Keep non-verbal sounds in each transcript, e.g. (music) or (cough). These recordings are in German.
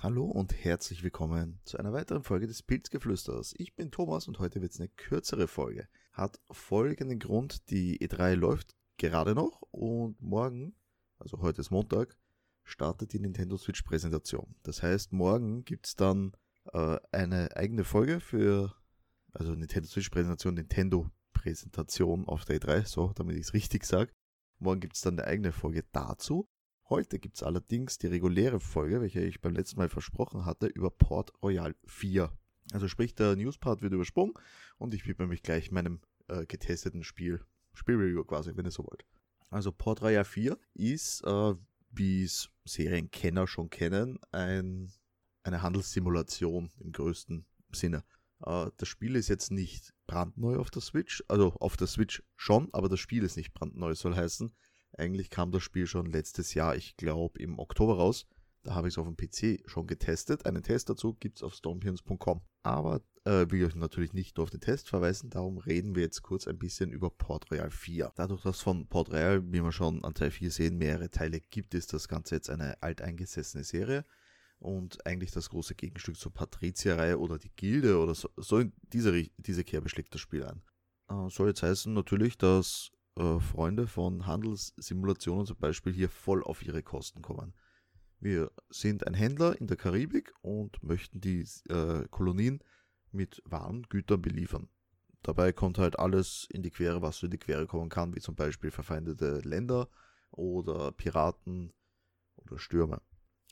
Hallo und herzlich willkommen zu einer weiteren Folge des Pilzgeflüsters. Ich bin Thomas und heute wird es eine kürzere Folge. Hat folgenden Grund, die E3 läuft gerade noch und morgen, also heute ist Montag, startet die Nintendo Switch Präsentation. Das heißt, morgen gibt es dann äh, eine eigene Folge für, also Nintendo Switch Präsentation, Nintendo Präsentation auf der E3, so, damit ich es richtig sage. Morgen gibt es dann eine eigene Folge dazu. Heute gibt es allerdings die reguläre Folge, welche ich beim letzten Mal versprochen hatte, über Port Royal 4. Also sprich, der Newspart wird übersprungen und ich widme mich gleich meinem äh, getesteten Spiel, Spielreview quasi, wenn ihr so wollt. Also Port Royal 4 ist, äh, wie es Serienkenner schon kennen, ein, eine Handelssimulation im größten Sinne. Äh, das Spiel ist jetzt nicht brandneu auf der Switch, also auf der Switch schon, aber das Spiel ist nicht brandneu, soll heißen, eigentlich kam das Spiel schon letztes Jahr, ich glaube im Oktober raus. Da habe ich es auf dem PC schon getestet. Einen Test dazu gibt es auf stormpions.com. Aber äh, will ich euch natürlich nicht nur auf den Test verweisen, darum reden wir jetzt kurz ein bisschen über Port Royal 4. Dadurch, dass von Port Royal, wie wir schon an Teil 4 sehen, mehrere Teile gibt, ist das Ganze jetzt eine alteingesessene Serie und eigentlich das große Gegenstück zur Patrizierreihe oder die Gilde oder so, so in diese, diese Kerbe schlägt das Spiel ein. Äh, soll jetzt heißen natürlich, dass äh, Freunde von Handelssimulationen zum Beispiel hier voll auf ihre Kosten kommen. Wir sind ein Händler in der Karibik und möchten die äh, Kolonien mit Waren, Gütern beliefern. Dabei kommt halt alles in die Quere, was in die Quere kommen kann, wie zum Beispiel verfeindete Länder oder Piraten oder Stürme.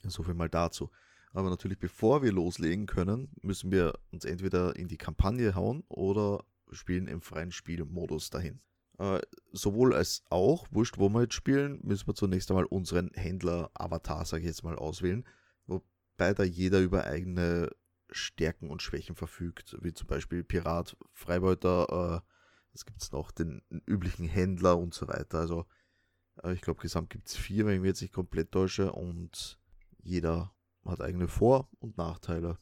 So viel mal dazu. Aber natürlich, bevor wir loslegen können, müssen wir uns entweder in die Kampagne hauen oder spielen im freien Spielmodus dahin. Äh, sowohl als auch, wurscht, wo wir jetzt spielen, müssen wir zunächst einmal unseren Händler-Avatar, sage ich jetzt mal, auswählen. Wobei da jeder über eigene Stärken und Schwächen verfügt, wie zum Beispiel Pirat, Freibeuter, äh, es gibt noch den üblichen Händler und so weiter. Also äh, ich glaube, gesamt gibt es vier, wenn ich mich jetzt nicht komplett täusche und jeder hat eigene Vor- und Nachteile.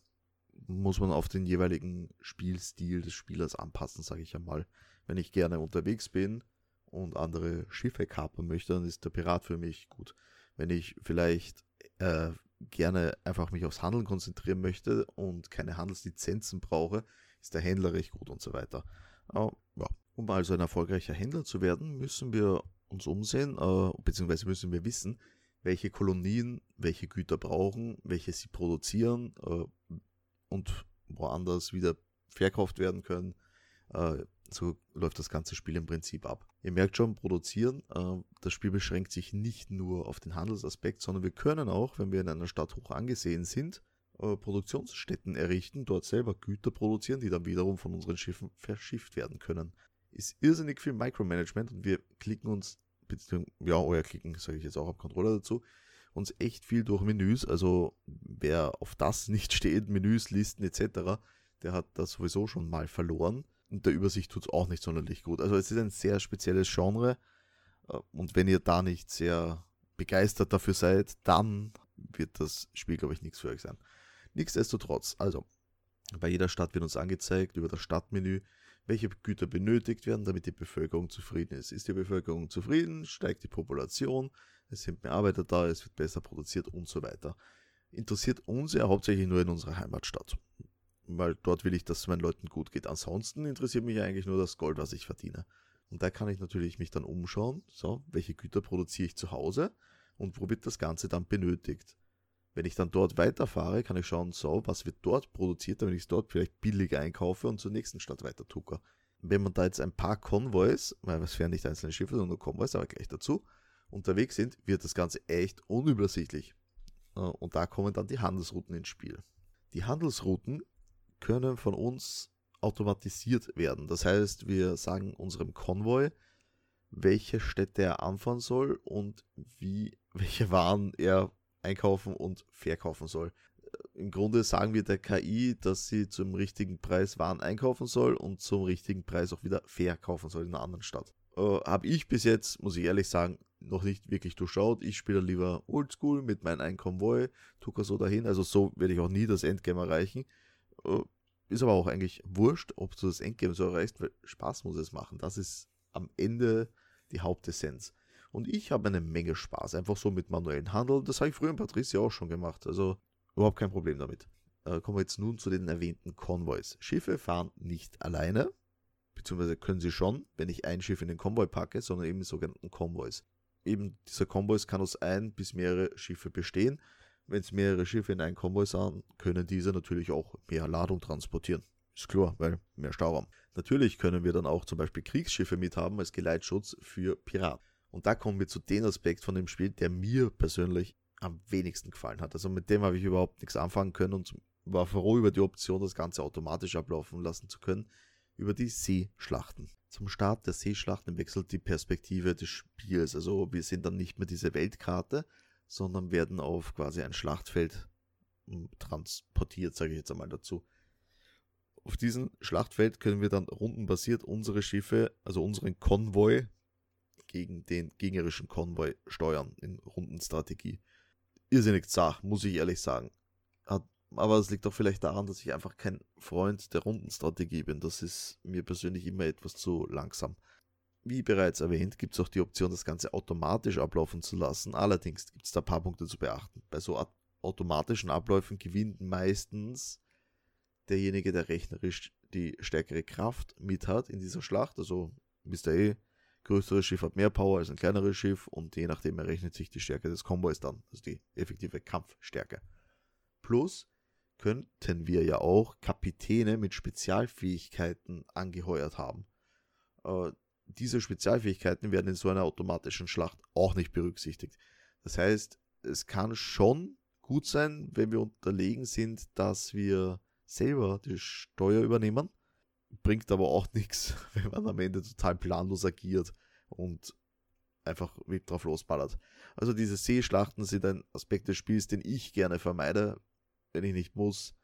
Muss man auf den jeweiligen Spielstil des Spielers anpassen, sage ich einmal wenn ich gerne unterwegs bin und andere Schiffe kapern möchte, dann ist der Pirat für mich gut. Wenn ich vielleicht äh, gerne einfach mich aufs Handeln konzentrieren möchte und keine Handelslizenzen brauche, ist der Händler recht gut und so weiter. Äh, ja. Um also ein erfolgreicher Händler zu werden, müssen wir uns umsehen, äh, beziehungsweise müssen wir wissen, welche Kolonien welche Güter brauchen, welche sie produzieren äh, und woanders wieder verkauft werden können. So läuft das ganze Spiel im Prinzip ab. Ihr merkt schon, produzieren, äh, das Spiel beschränkt sich nicht nur auf den Handelsaspekt, sondern wir können auch, wenn wir in einer Stadt hoch angesehen sind, äh, Produktionsstätten errichten, dort selber Güter produzieren, die dann wiederum von unseren Schiffen verschifft werden können. Ist irrsinnig viel Micromanagement und wir klicken uns, ja, euer Klicken, sage ich jetzt auch am Controller dazu, uns echt viel durch Menüs. Also wer auf das nicht (laughs) steht, Menüs, Listen etc., der hat das sowieso schon mal verloren und der Übersicht tut es auch nicht sonderlich gut. Also es ist ein sehr spezielles Genre äh, und wenn ihr da nicht sehr begeistert dafür seid, dann wird das Spiel, glaube ich, nichts für euch sein. Nichtsdestotrotz, also bei jeder Stadt wird uns angezeigt über das Stadtmenü, welche Güter benötigt werden, damit die Bevölkerung zufrieden ist. Ist die Bevölkerung zufrieden, steigt die Population, es sind mehr Arbeiter da, es wird besser produziert und so weiter. Interessiert uns ja hauptsächlich nur in unserer Heimatstadt weil dort will ich, dass es meinen Leuten gut geht. Ansonsten interessiert mich eigentlich nur das Gold, was ich verdiene. Und da kann ich natürlich mich dann umschauen, so, welche Güter produziere ich zu Hause und wo wird das Ganze dann benötigt. Wenn ich dann dort weiterfahre, kann ich schauen, so, was wird dort produziert, damit ich es dort vielleicht billig einkaufe und zur nächsten Stadt weiter tucker. Wenn man da jetzt ein paar Konvois, weil es wären nicht einzelne Schiffe, sondern Konvois, aber gleich dazu, unterwegs sind, wird das Ganze echt unübersichtlich. Äh, und da kommen dann die Handelsrouten ins Spiel. Die Handelsrouten können von uns automatisiert werden. Das heißt, wir sagen unserem Konvoi, welche Städte er anfahren soll und wie, (laughs) welche Waren er einkaufen und verkaufen soll. Im Grunde sagen wir der KI, dass sie zum richtigen Preis Waren einkaufen soll und zum richtigen Preis auch wieder verkaufen soll in einer anderen Stadt. Äh, Habe ich bis jetzt, muss ich ehrlich sagen, noch nicht wirklich durchschaut. Ich spiele lieber Oldschool mit meinem einen Konvoi, tucker so dahin. Also so werde ich auch nie das Endgame erreichen. Äh, ist aber auch eigentlich wurscht, ob du das Endgame so erreichst, weil Spaß muss es machen. Das ist am Ende die Hauptessenz. Und ich habe eine Menge Spaß, einfach so mit manuellen Handeln. Das habe ich früher in Patricia auch schon gemacht. Also Überhaupt kein Problem damit. Äh, kommen wir jetzt nun zu den erwähnten Konvois. Schiffe fahren nicht alleine, beziehungsweise können sie schon, wenn ich ein Schiff in den Konvoi packe, sondern eben sogenannten Konvois. Eben dieser Konvois kann aus ein bis mehrere Schiffe bestehen. Wenn es mehrere Schiffe in einen Konvoi sind, können diese natürlich auch mehr Ladung transportieren. Ist klar, weil mehr Stauraum. Natürlich können wir dann auch zum Beispiel Kriegsschiffe mithaben als Geleitschutz für Piraten. Und da kommen wir zu dem Aspekt von dem Spiel, der mir persönlich am wenigsten gefallen hat. Also mit dem habe ich überhaupt nichts anfangen können und war froh über die Option, das Ganze automatisch ablaufen lassen zu können, über die Seeschlachten. Zum Start der Seeschlachten wechselt die Perspektive des Spiels. Also wir sind dann nicht mehr diese Weltkarte, sondern werden auf quasi ein Schlachtfeld hm, transportiert, sage ich jetzt einmal dazu. Auf diesem Schlachtfeld können wir dann rundenbasiert unsere Schiffe, also unseren Konvoi, gegen den gegnerischen Konvoi steuern in Rundenstrategie. Irrsinnig zart, muss ich ehrlich sagen. Aber es liegt auch vielleicht daran, dass ich einfach kein Freund der Rundenstrategie bin. Das ist mir persönlich immer etwas zu langsam. Wie bereits erwähnt, gibt es auch die Option, das Ganze automatisch ablaufen zu lassen. Allerdings gibt es da ein paar Punkte zu beachten. Bei so automatischen Abläufen gewinnt meistens derjenige, der rechnerisch die stärkere Kraft mit hat in dieser Schlacht. Also wisst ihr eh, größeres Schiff hat mehr Power als ein kleineres Schiff und je nachdem errechnet sich die Stärke des Konvois dann, also die effektive Kampfstärke. Plus könnten wir ja auch Kapitäne mit Spezialfähigkeiten angeheuert haben. Diese Spezialfähigkeiten werden in so einer automatischen Schlacht auch nicht berücksichtigt. Das heißt, es kann schon gut sein, wenn wir unterlegen sind, dass wir selber die Steuer übernehmen. Bringt aber auch (laughs) nichts, wenn man am Ende total planlos agiert und einfach mit drauf losballert. Also diese Seeschlachten sind ein Aspekt des Spiels, den ich gerne vermeide, wenn ich nicht muss,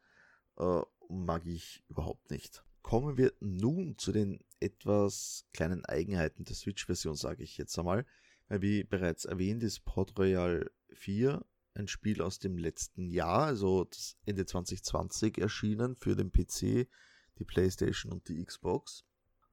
äh, mag ich überhaupt nicht. Kommen wir nun zu den etwas kleinen Eigenheiten der Switch-Version, sage ich jetzt einmal. Weil wie bereits erwähnt ist Port Royal 4 ein Spiel aus dem letzten Jahr, also Ende 2020 erschienen für den PC, die PlayStation und die Xbox.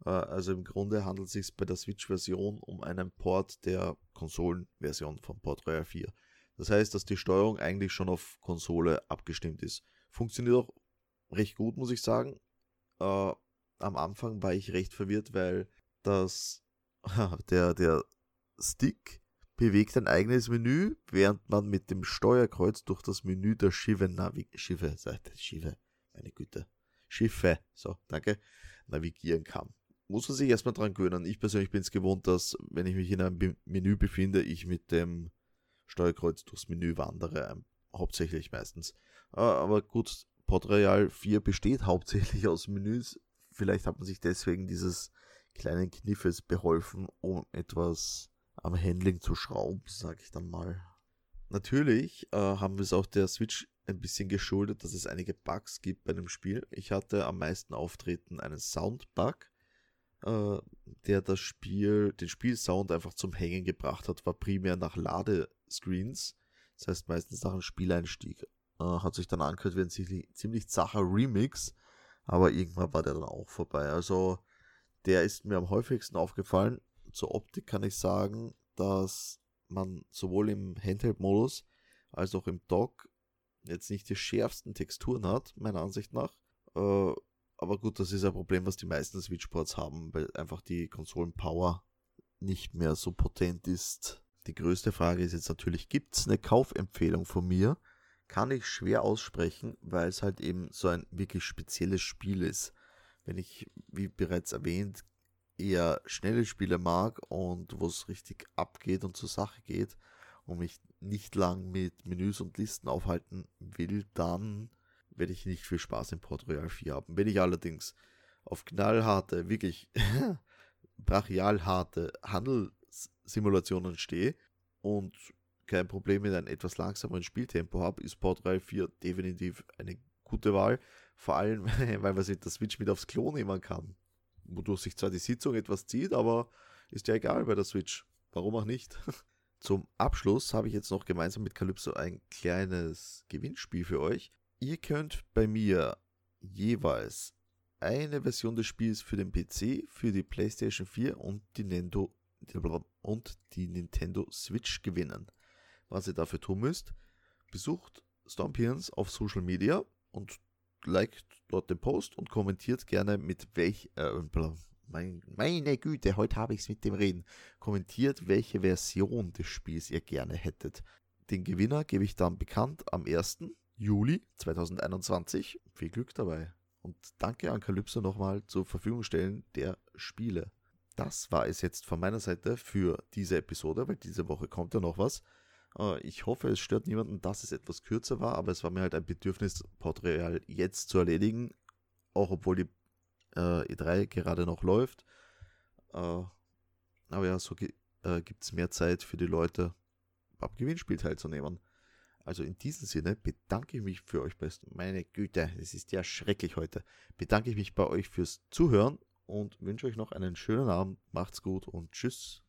Äh, also im Grunde handelt es sich bei der Switch-Version um einen Port der Konsolenversion von Port Royal 4. Das heißt, dass die Steuerung eigentlich schon auf Konsole abgestimmt ist. Funktioniert auch recht gut, muss ich sagen. Äh, am Anfang war ich recht verwirrt, weil das (laughs) der, der Stick bewegt ein eigenes Menü, während man mit dem Steuerkreuz durch das Menü der Schiffe, Navi Schiffe, Schiffe, meine Güte, Schiffe, so, danke, navigieren kann. Muss man sich erstmal dran gewöhnen. Ich persönlich bin es gewohnt, dass, wenn ich mich in einem Menü befinde, ich mit dem Steuerkreuz durchs Menü wandere, ähm, hauptsächlich meistens. Äh, aber gut, Podreal 4 besteht hauptsächlich aus Menüs. Vielleicht hat man sich deswegen dieses kleinen Kniffes beholfen, um etwas am Handling zu schrauben, sag ich dann mal. Natürlich äh, haben wir es auch der Switch ein bisschen geschuldet, dass es einige Bugs gibt bei dem Spiel. Ich hatte am meisten Auftreten einen Soundbug, äh, der das Spiel, den Spielsound einfach zum Hängen gebracht hat, war primär nach Ladescreens. Das heißt meistens nach einem Spieleinstieg. Äh, hat sich dann angehört wie ein ziemlich, ziemlich zacher Remix, aber irgendwann war der dann auch vorbei. Also der ist mir am häufigsten aufgefallen. Zur Optik kann ich sagen, dass man sowohl im Handheld-Modus als auch im Dock jetzt nicht die schärfsten Texturen hat, meiner Ansicht nach. Äh, aber gut, das ist ein Problem, was die meisten Switch-Ports haben, weil einfach die Konsolen-Power nicht mehr so potent ist. Die größte Frage ist jetzt natürlich, gibt es eine Kaufempfehlung von mir? Kann ich schwer aussprechen, weil es halt eben so ein wirklich spezielles Spiel ist. Wenn ich, wie bereits erwähnt, eher schnelle Spiele mag und wo es richtig abgeht und zur Sache geht und mich nicht lang mit Menüs und Listen aufhalten will, dann werde ich nicht viel Spaß in Port Royal 4 haben. Wenn ich allerdings auf knallharte, wirklich (laughs) brachialharte Handelssimulationen stehe und kein Problem mit einem etwas langsameren Spieltempo habe, ist Port Royal 4 definitiv eine gute Wahl. Vor allem, (laughs) weil man sich das Switch mit aufs Klo nehmen kann. Wodurch sich zwar die Sitzung etwas zieht, aber ist ja egal bei der Switch. Warum auch nicht? (laughs) Zum Abschluss habe ich jetzt noch gemeinsam mit Calypso ein kleines Gewinnspiel für euch. Ihr könnt bei mir jeweils eine Version des Spiels für den PC, für die PlayStation 4 und die, Nintendo, und die Nintendo Switch gewinnen. Was ihr dafür tun müsst, besucht Stompians auf Social Media und liked dort den Post und kommentiert gerne mit welch, äh, mein, meine Güte, heute habe ich es mit dem Reden. Kommentiert, welche Version des Spiels ihr gerne hättet. Den Gewinner gebe ich dann bekannt am 1. Juli 2021. Viel Glück dabei. Und danke an Calypso nochmal zur Verfügung stellen der Spiele. Das war es jetzt von meiner Seite für diese Episode, weil diese Woche kommt ja noch was. Äh, ich hoffe, es stört niemanden, dass es etwas kürzer war, aber es war mir halt ein Bedürfnis, Portreal jetzt zu erledigen, auch obwohl die äh, E3 gerade noch läuft. Äh, aber ja, so äh, gibt es mehr Zeit für die Leute, am Gewinnspiel teilzunehmen. Also in diesem Sinne bedanke ich mich für euch. Meine Güte, es ist ja schrecklich heute. Bedanke ich mich bei euch fürs Zuhören und wünsche euch noch einen schönen Abend. Macht's gut und tschüss.